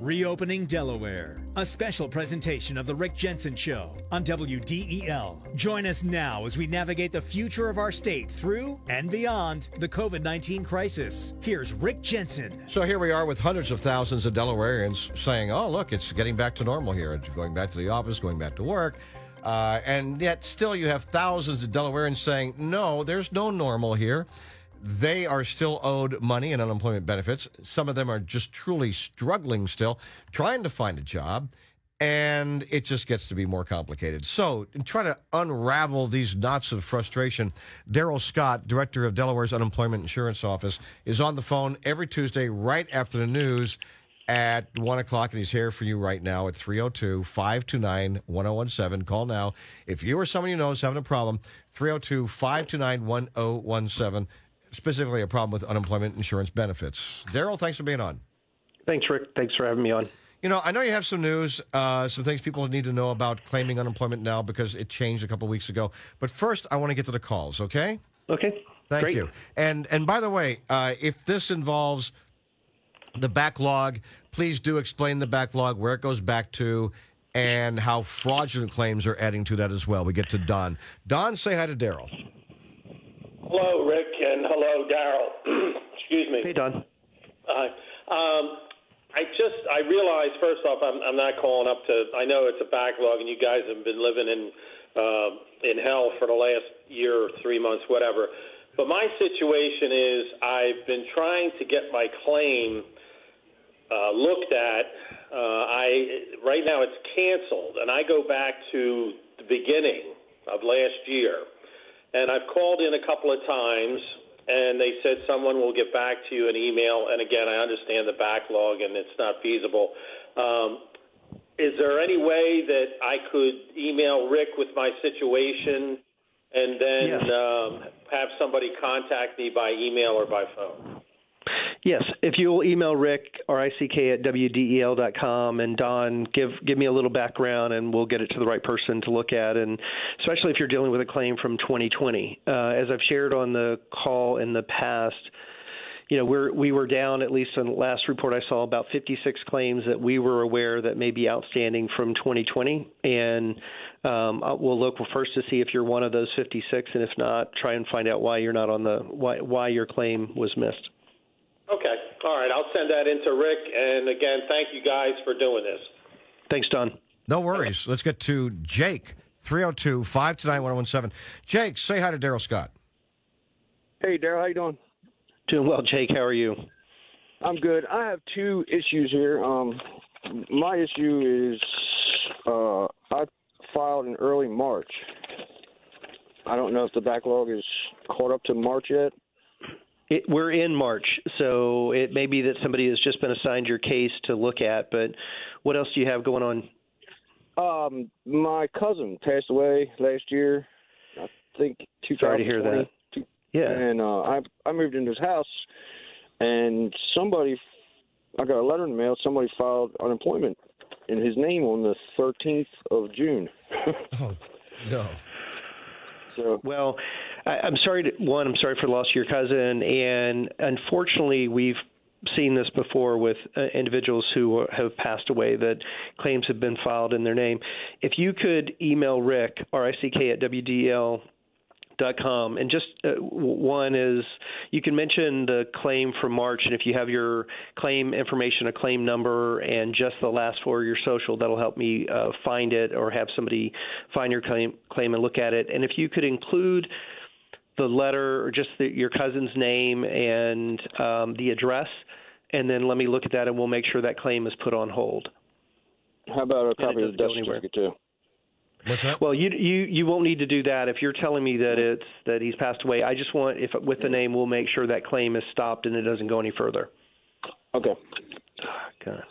Reopening Delaware, a special presentation of The Rick Jensen Show on WDEL. Join us now as we navigate the future of our state through and beyond the COVID 19 crisis. Here's Rick Jensen. So here we are with hundreds of thousands of Delawareans saying, oh, look, it's getting back to normal here. It's going back to the office, going back to work. Uh, and yet, still, you have thousands of Delawareans saying, no, there's no normal here. They are still owed money and unemployment benefits. Some of them are just truly struggling still, trying to find a job. And it just gets to be more complicated. So, try to unravel these knots of frustration, Darryl Scott, director of Delaware's Unemployment Insurance Office, is on the phone every Tuesday right after the news at 1 o'clock, and he's here for you right now at 302 529 1017. Call now. If you or someone you know is having a problem, 302 529 1017 specifically a problem with unemployment insurance benefits. Darryl, thanks for being on. Thanks, Rick. Thanks for having me on. You know, I know you have some news, uh, some things people need to know about claiming unemployment now because it changed a couple weeks ago. But first, I want to get to the calls, okay? Okay. Thank Great. you. And and by the way, uh, if this involves the backlog, please do explain the backlog, where it goes back to, and how fraudulent claims are adding to that as well. We get to Don. Don, say hi to Darryl. Hello, Rick, and hello, Darryl. Excuse me. Hey, Don. Hi. Um, I just I realize first off I'm I'm not calling up to I know it's a backlog and you guys have been living in uh, in hell for the last year or three months whatever. But my situation is I've been trying to get my claim uh, looked at. Uh, I right now it's canceled, and I go back to the beginning of last year, and I've called in a couple of times, and they said someone will get back to you an email. And again, I understand the backlog, and it's not feasible. Um, is there any way that I could email Rick with my situation, and then Yes. um, have somebody contact me by email or by phone? Yes, if you'll email Rick, R-I-C-K at wdel dot com and Don, give give me a little background, and we'll get it to the right person to look at, and especially if you're dealing with a claim from 2020. Uh, as I've shared on the call in the past, you know, we're we were down at least in the last report I saw about 56 claims that we were aware that may be outstanding from 2020, and um, uh, we'll look first to see if you're one of those 56, and if not, try and find out why you're not on the why why your claim was missed. Okay. All right. I'll send that in to Rick. And again, thank you guys for doing this. Thanks, Don. No worries. Let's get to Jake, 302 529 1017. Jake, say hi to Darryl Scott. Hey, Darryl, how you doing? Doing well, Jake. How are you? I'm good. I have two issues here. Um, my issue is uh, I filed in early March. I don't know if the backlog is caught up to March yet. It, we're in March, so it may be that somebody has just been assigned your case to look at. But what else do you have going on? Um, my cousin passed away last year. I think 2020. Sorry to hear that. Yeah. And uh, I I moved into his house, and somebody I got a letter in the mail. Somebody filed unemployment in his name on the 13th of June. Oh, no. so Well, I, I'm sorry. To, one, I'm sorry for the loss of your cousin, and unfortunately, we've seen this before with uh, individuals who have passed away that claims have been filed in their name. If you could email Rick R I C K at WDEL dot com and just uh, one is you can mention the claim from March and if you have your claim information a claim number and just the last four of your social that'll help me uh, find it or have somebody find your claim claim and look at it and if you could include the letter or just the, your cousin's name and um, the address and then let me look at that and we'll make sure that claim is put on hold how about a And it copy of the go death anywhere. certificate too? What's that? Well, you you you won't need to do that if you're telling me that it's that he's passed away. I just want if with the name, we'll make sure that claim is stopped and it doesn't go any further. Okay. God.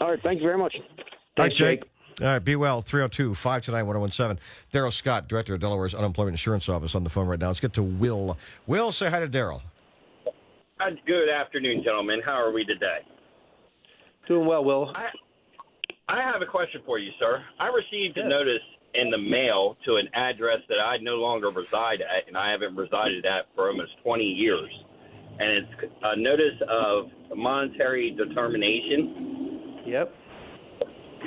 All right. Thank you very much. All right, Thanks, Jake. All right, be well. 302 529 1017. Darryl Scott, Director of Delaware's Unemployment Insurance Office, on the phone right now. Let's get to Will. Will, say hi to Darryl. Uh, Good afternoon, gentlemen. How are we today? Doing well, Will. I I have a question for you, sir. I received a notice in the mail to an address that I no longer reside at, and I haven't resided at for almost 20 years. And it's a notice of monetary determination. Yep.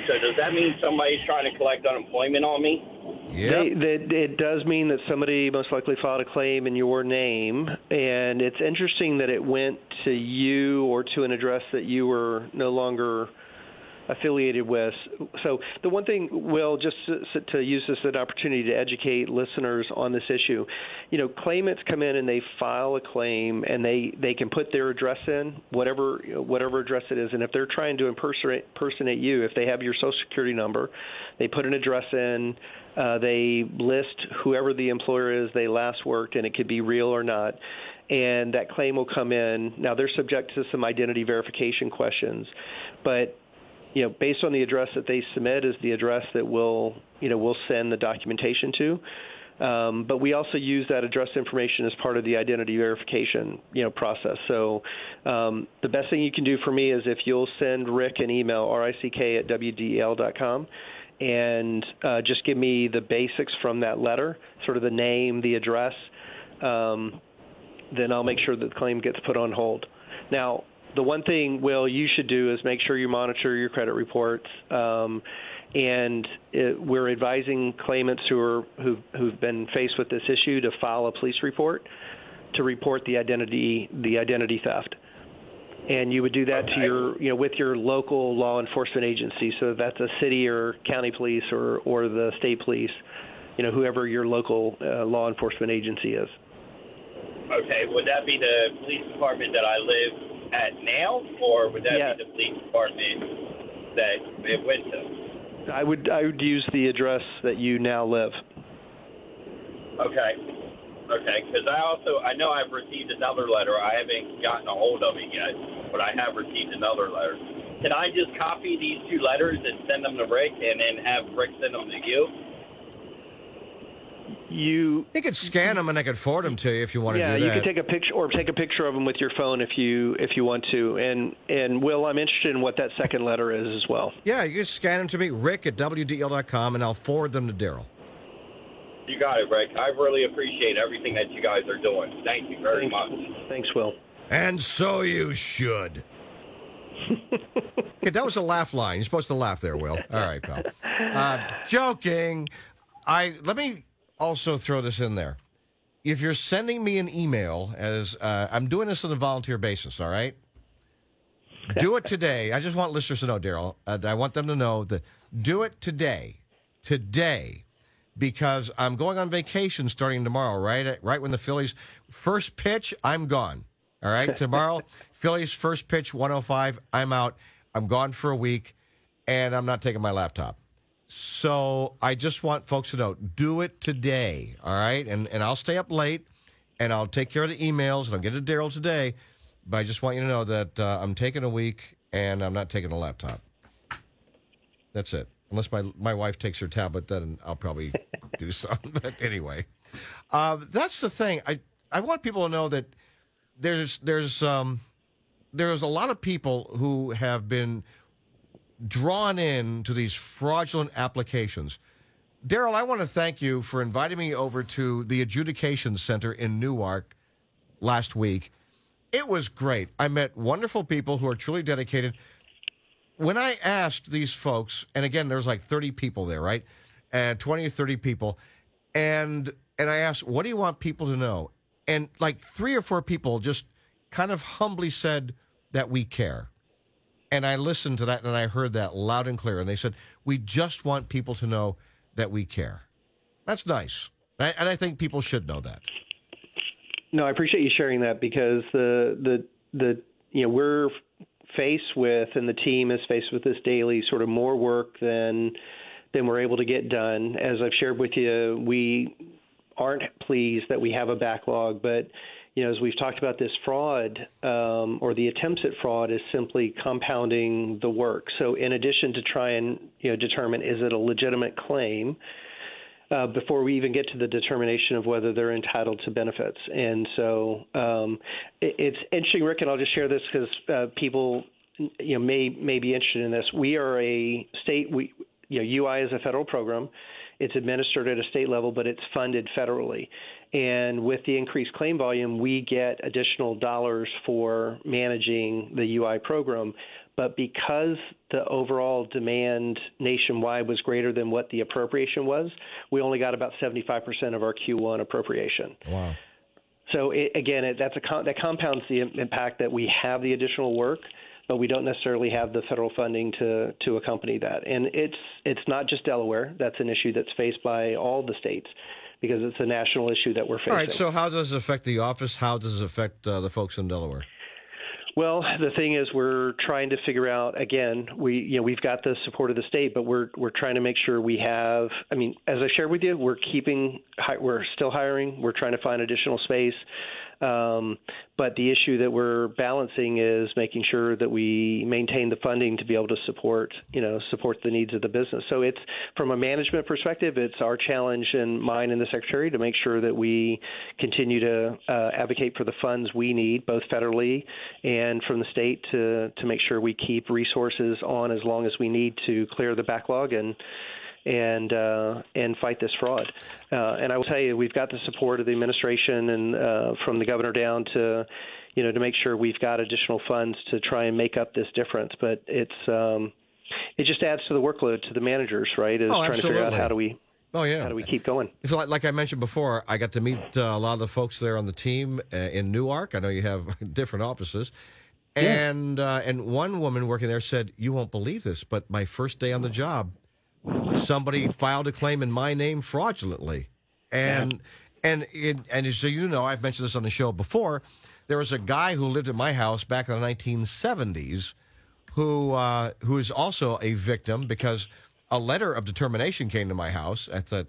So does that mean somebody's trying to collect unemployment on me? Yeah. They, that it does mean that somebody most likely filed a claim in your name, and it's interesting that it went to you or to an address that you were no longer affiliated with. So the one thing, Will, just to, to use this as an opportunity to educate listeners on this issue, you know, claimants come in and they file a claim and they they can put their address in whatever whatever address it is, and if they're trying to impersonate, you, if they have your social security number, they put an address in. Uh, they list whoever the employer is they last worked, and it could be real or not. And that claim will come in. Now they're subject to some identity verification questions, but you know, based on the address that they submit is the address that we'll, you know, we'll send the documentation to. Um, but we also use that address information as part of the identity verification, you know, process. So um, the best thing you can do for me is if you'll send Rick an email, rick at wdel.com, and uh, just give me the basics from that letter, sort of the name, the address, um, then I'll make sure that the claim gets put on hold. Now, the one thing, Will, you should do is make sure you monitor your credit reports. Um, and it, we're advising claimants who are who've, who've been faced with this issue to file a police report to report the identity the identity theft. And you would do that to your you know with your local law enforcement agency. So that's a city or county police or or the state police, you know whoever your local uh, law enforcement agency is. Okay, would that be the police department that I live at now, or would that Yeah. be the police department that it went to? I would I would use the address that you now live. Okay. Okay, because I also I know I've received another letter. I haven't gotten a hold of it yet, but I have received another letter. Can I just copy these two letters and send them to Rick, and then have Rick send them to you? You You could scan them and I could forward them to you if you want to yeah, you that. can take a picture or take a picture of them with your phone if you if you want to. And and Will, I'm interested in what that second letter is as well. yeah, you can scan them to me, rick at wdel.com, and I'll forward them to Darryl. You got it, Rick. I really appreciate everything that you guys are doing. Thank you very much. Thanks, Will. And so you should. okay, that was a laugh line. You're supposed to laugh there, Will. All right, pal. Uh, joking. I let me also throw this in there. If you're sending me an email, as uh, I'm doing this on a volunteer basis, all right. Do it today. I just want listeners to know, Darryl. Uh, I want them to know that do it today, today, because I'm going on vacation starting tomorrow. Right, right when the Phillies first pitch, I'm gone. All right, tomorrow, Phillies first pitch, 105. I'm out. I'm gone for a week, and I'm not taking my laptop. So I just want folks to know, do it today. All right, and and I'll stay up late, and I'll take care of the emails, and I'll get to Darryl today. But I just want you to know that uh, I'm taking a week, and I'm not taking a laptop. That's it. Unless my my wife takes her tablet, then I'll probably do something. But anyway, uh, that's the thing. I I want people to know that there's there's um there's a lot of people who have been drawn in to these fraudulent applications. Darryl, I want to thank you for inviting me over to the adjudication center in Newark last week. It was great. I met wonderful people who are truly dedicated. When I asked these folks, and again, there's like 30 people there, right? And 20 or 30 people. And and I asked, what do you want people to know? And like three or four people just kind of humbly said that we care. And I listened to that and I heard that loud and clear. And they said, we just want people to know that we care. That's nice. And I, think people should know that. No, I appreciate you sharing that because the the the you know we're faced with and the team is faced with this daily sort of more work than than we're able to get done. As I've shared with you, we aren't pleased that we have a backlog, but you know, as we've talked about, this fraud um, or the attempts at fraud is simply compounding the work. So, in addition to try and you know determine is it a legitimate claim, uh, before we even get to the determination of whether they're entitled to benefits. And so um, it, it's interesting, Rick, and I'll just share this because uh, people you know may may be interested in this. We are a state. We you know UI is a federal program. It's administered at a state level, but it's funded federally. And with the increased claim volume, we get additional dollars for managing the UI program. but because the overall demand nationwide was greater than what the appropriation was, we only got about 75% of our Q1 appropriation. Wow. So it, again, it, that's a that compounds the impact that we have the additional work, but we don't necessarily have the federal funding to to accompany that. And it's it's not just Delaware. That's an issue that's faced by all the states because it's a national issue that we're facing. All right. So how does it affect the office? How does it affect uh, the folks in Delaware? Well, the thing is, we're trying to figure out. Again, we you know we've got the support of the state, but we're we're trying to make sure we have. I mean, as I shared with you, we're keeping. We're still hiring. We're trying to find additional space. Um, but the issue that we're balancing is making sure that we maintain the funding to be able to support, you know, support the needs of the business. So it's from a management perspective, it's our challenge and mine and the secretary to make sure that we continue to uh, advocate for the funds we need, both federally and from the state, to to make sure we keep resources on as long as we need to clear the backlog and and uh, and fight this fraud. Uh, and I will tell you, we've got the support of the administration and uh, from the governor down to, you know, to make sure we've got additional funds to try and make up this difference. But it's um, it just adds to the workload to the managers, right? Is Oh, trying to figure out how do we Oh yeah. how do we keep going. So, like, like I mentioned before, I got to meet uh, a lot of the folks there on the team uh, in Newark. I know you have different offices. And uh, and one woman working there said, "You won't believe this, but my first day on the job, somebody filed a claim in my name fraudulently." And and it, and so you know, I've mentioned this on the show before. There was a guy who lived at my house back in the 1970s who uh, who is also a victim because a letter of determination came to my house. I thought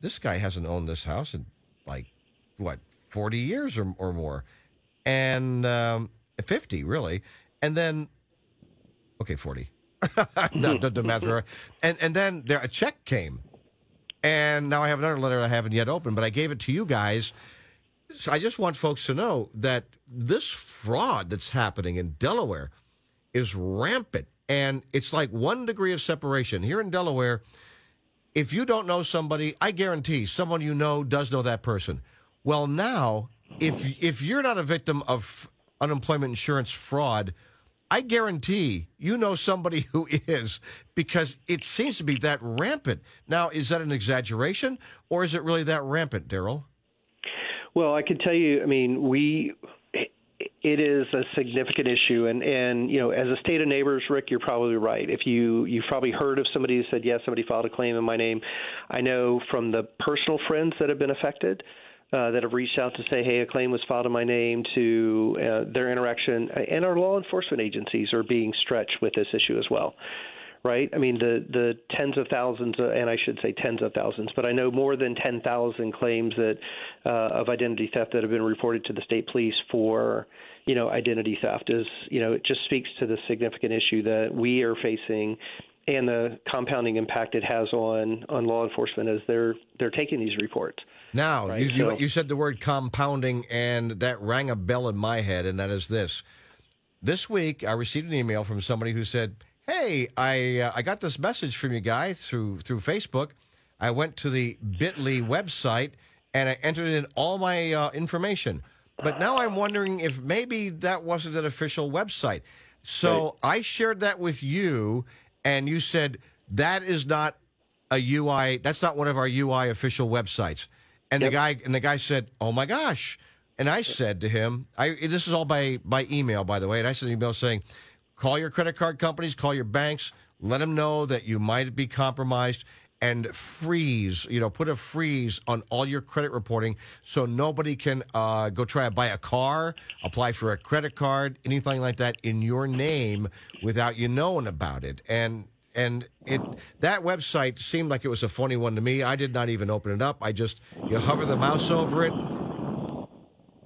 this guy hasn't owned this house in like what forty years or or more, and um, fifty really, and then okay forty. no, right. And and then there a check came, and now I have another letter I haven't yet opened, but I gave it to you guys. So I just want folks to know that this fraud that's happening in Delaware is rampant. And it's like one degree of separation. Here in Delaware, if you don't know somebody, I guarantee someone you know does know that person. Well, now, if if you're not a victim of unemployment insurance fraud, I guarantee you know somebody who is because it seems to be that rampant. Now, is that an exaggeration or is it really that rampant, Darryl? Well, I can tell you. I mean, we. It is a significant issue, and and you know, as a state of neighbors, Rick, you're probably right. If you you've probably heard of somebody who said, yes, somebody filed a claim in my name. I know from the personal friends that have been affected. Uh, that have reached out to say, hey, a claim was filed in my name, to uh, their interaction, and our law enforcement agencies are being stretched with this issue as well right? I mean, the the tens of thousands, uh, and I should say tens of thousands, but I know more than ten thousand claims that uh, of identity theft that have been reported to the state police for, you know, identity theft. Is you know, it just speaks to the significant issue that we are facing. And the compounding impact it has on, on law enforcement as they're they're taking these reports. Now, Right, you, so- you said the word compounding, and that rang a bell in my head, and that is this. This week, I received an email from somebody who said, "Hey, I uh, I got this message from you guys through through Facebook. I went to the Bitly website and I entered in all my uh, information, but now I'm wondering if maybe that wasn't an official website. So I shared that with you, and you said that is not a UI. That's not one of our UI official websites. And the guy and the guy said, "Oh my gosh." And I said to him, "I this is all by by email, by the way." And I sent an email saying, "Call your credit card companies, call your banks, let them know that you might be compromised." And freeze, you know, put a freeze on all your credit reporting so nobody can uh, go try to buy a car, apply for a credit card, anything like that in your name without you knowing about it. And and it that website seemed like it was a funny one to me. I did not even open it up. I just you hover the mouse over it.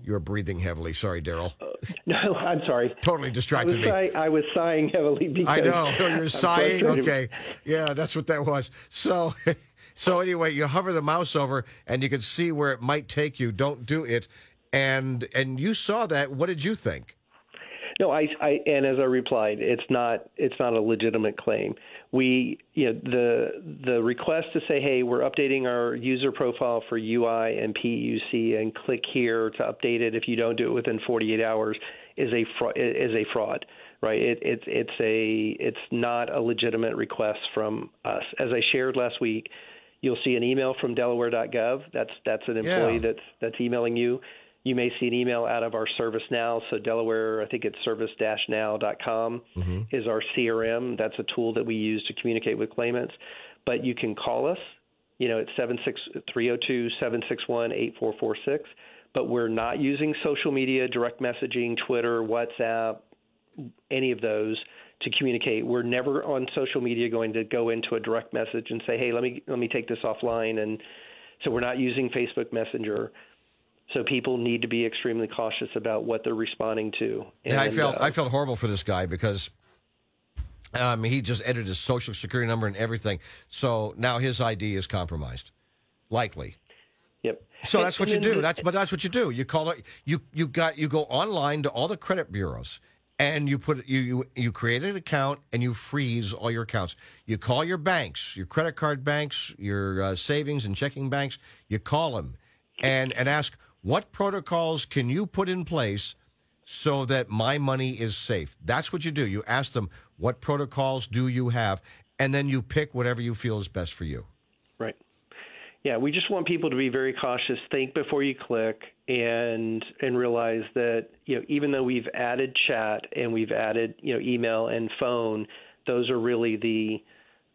You're breathing heavily. Sorry, Darryl. Uh, no, I'm sorry. Totally I was, distracted me. sighing, I was sighing heavily because I know you're I'm sighing. Okay, yeah, that's what that was. So, so anyway, you hover the mouse over, and you can see where it might take you. Don't do it. And and you saw that. What did you think? No, I, I, and as I replied, it's not, it's not a legitimate claim. We, you know, the the request to say, hey, we're updating our user profile for UI and PUC, and click here to update it. If you don't do it within 48 hours, is a fra- is a fraud, right? It, it's it's a it's not a legitimate request from us. As I shared last week, you'll see an email from Delaware.gov. That's that's an employee Yeah. that's that's emailing you. You may see an email out of our ServiceNow. So Delaware, I think it's service-now.com mm-hmm. is our CRM. That's a tool that we use to communicate with claimants. But you can call us. You know, it's 302-761-8446. But we're not using social media, direct messaging, Twitter, WhatsApp, any of those to communicate. We're never on social media going to go into a direct message and say, "Hey, let me let me take this offline." And so we're not using Facebook Messenger. So people need to be extremely cautious about what they're responding to. Yeah, I And, felt uh, I felt horrible for this guy because um, he just entered his social security number and everything. So now his ID is compromised, likely. Yep. So And- that's what you do. the- That's but that's what you do. You call it. You you got you go online to all the credit bureaus and you put you you you create an account and you freeze all your accounts. You call your banks, your credit card banks, your uh, savings and checking banks. You call them and and ask what protocols can you put in place so that my money is safe. That's what you do. You ask them what protocols do you have, and then you pick whatever you feel is best for you. Right. Yeah, we just want people to be very cautious. Think before you click, and and realize that you know even though we've added chat and we've added you know email and phone, those are really the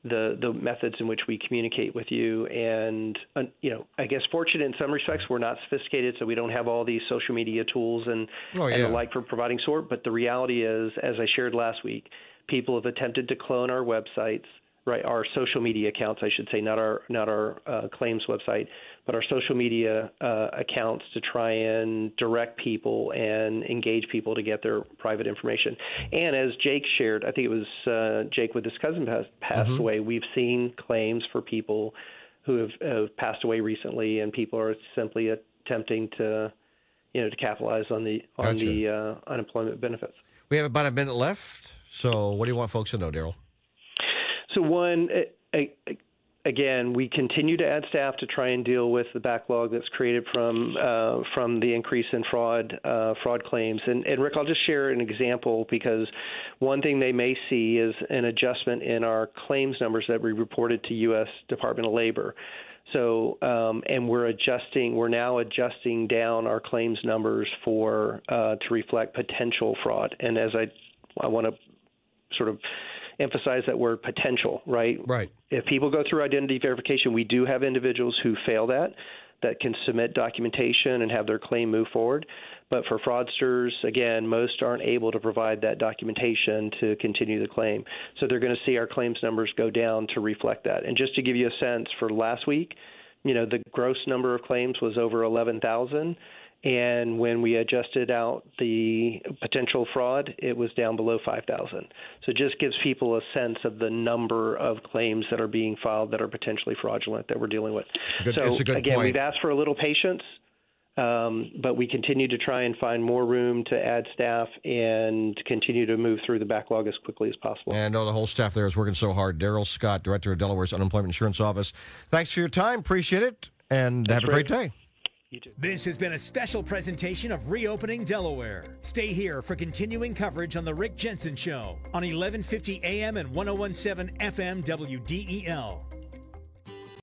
the the methods in which we communicate with you. And uh, you know, I guess fortunate in some respects, we're not sophisticated, so we don't have all these social media tools and Oh, and the like for providing support. But the reality is, as I shared last week, people have attempted to clone our websites right our social media accounts i should say not our not our uh, claims website but our social media uh, accounts to try and direct people and engage people to get their private information and as jake shared i think it was uh, jake with his cousin passed, passed away we've seen claims for people who have, have passed away recently and people are simply attempting to you know to capitalize on the on Gotcha. the uh, unemployment benefits We have about a minute left. So, what do you want folks to know, Darryl? So one, a- a- again, we continue to add staff to try and deal with the backlog that's created from uh, from the increase in fraud uh, fraud claims. And, and Rick, I'll just share an example because one thing they may see is an adjustment in our claims numbers that we reported to U.S. Department of Labor. So, um, and we're adjusting. We're now adjusting down our claims numbers for uh, to reflect potential fraud. And as I, I want to sort of emphasize that word potential, right? Right. If people go through identity verification, we do have individuals who fail that, that can submit documentation and have their claim move forward. But for fraudsters, again, most aren't able to provide that documentation to continue the claim. So they're going to see our claims numbers go down to reflect that. And just to give you a sense, for last week, you know, the gross number of claims was over 11,000. And when we adjusted out the potential fraud, it was down below 5,000. So it just gives people a sense of the number of claims that are being filed that are potentially fraudulent that we're dealing with. Good- so a good again, point. we've asked for a little patience, um, but we continue to try and find more room to add staff and continue to move through the backlog as quickly as possible. And I know the whole staff there is working so hard. Darryl Scott, Director of Delaware's Unemployment Insurance Office. Thanks for your time. Appreciate it. And have a great Rick. day. You too. This has been a special presentation of Reopening Delaware. Stay here for continuing coverage on The Rick Jensen Show on 1150 AM and 1017 FM WDEL.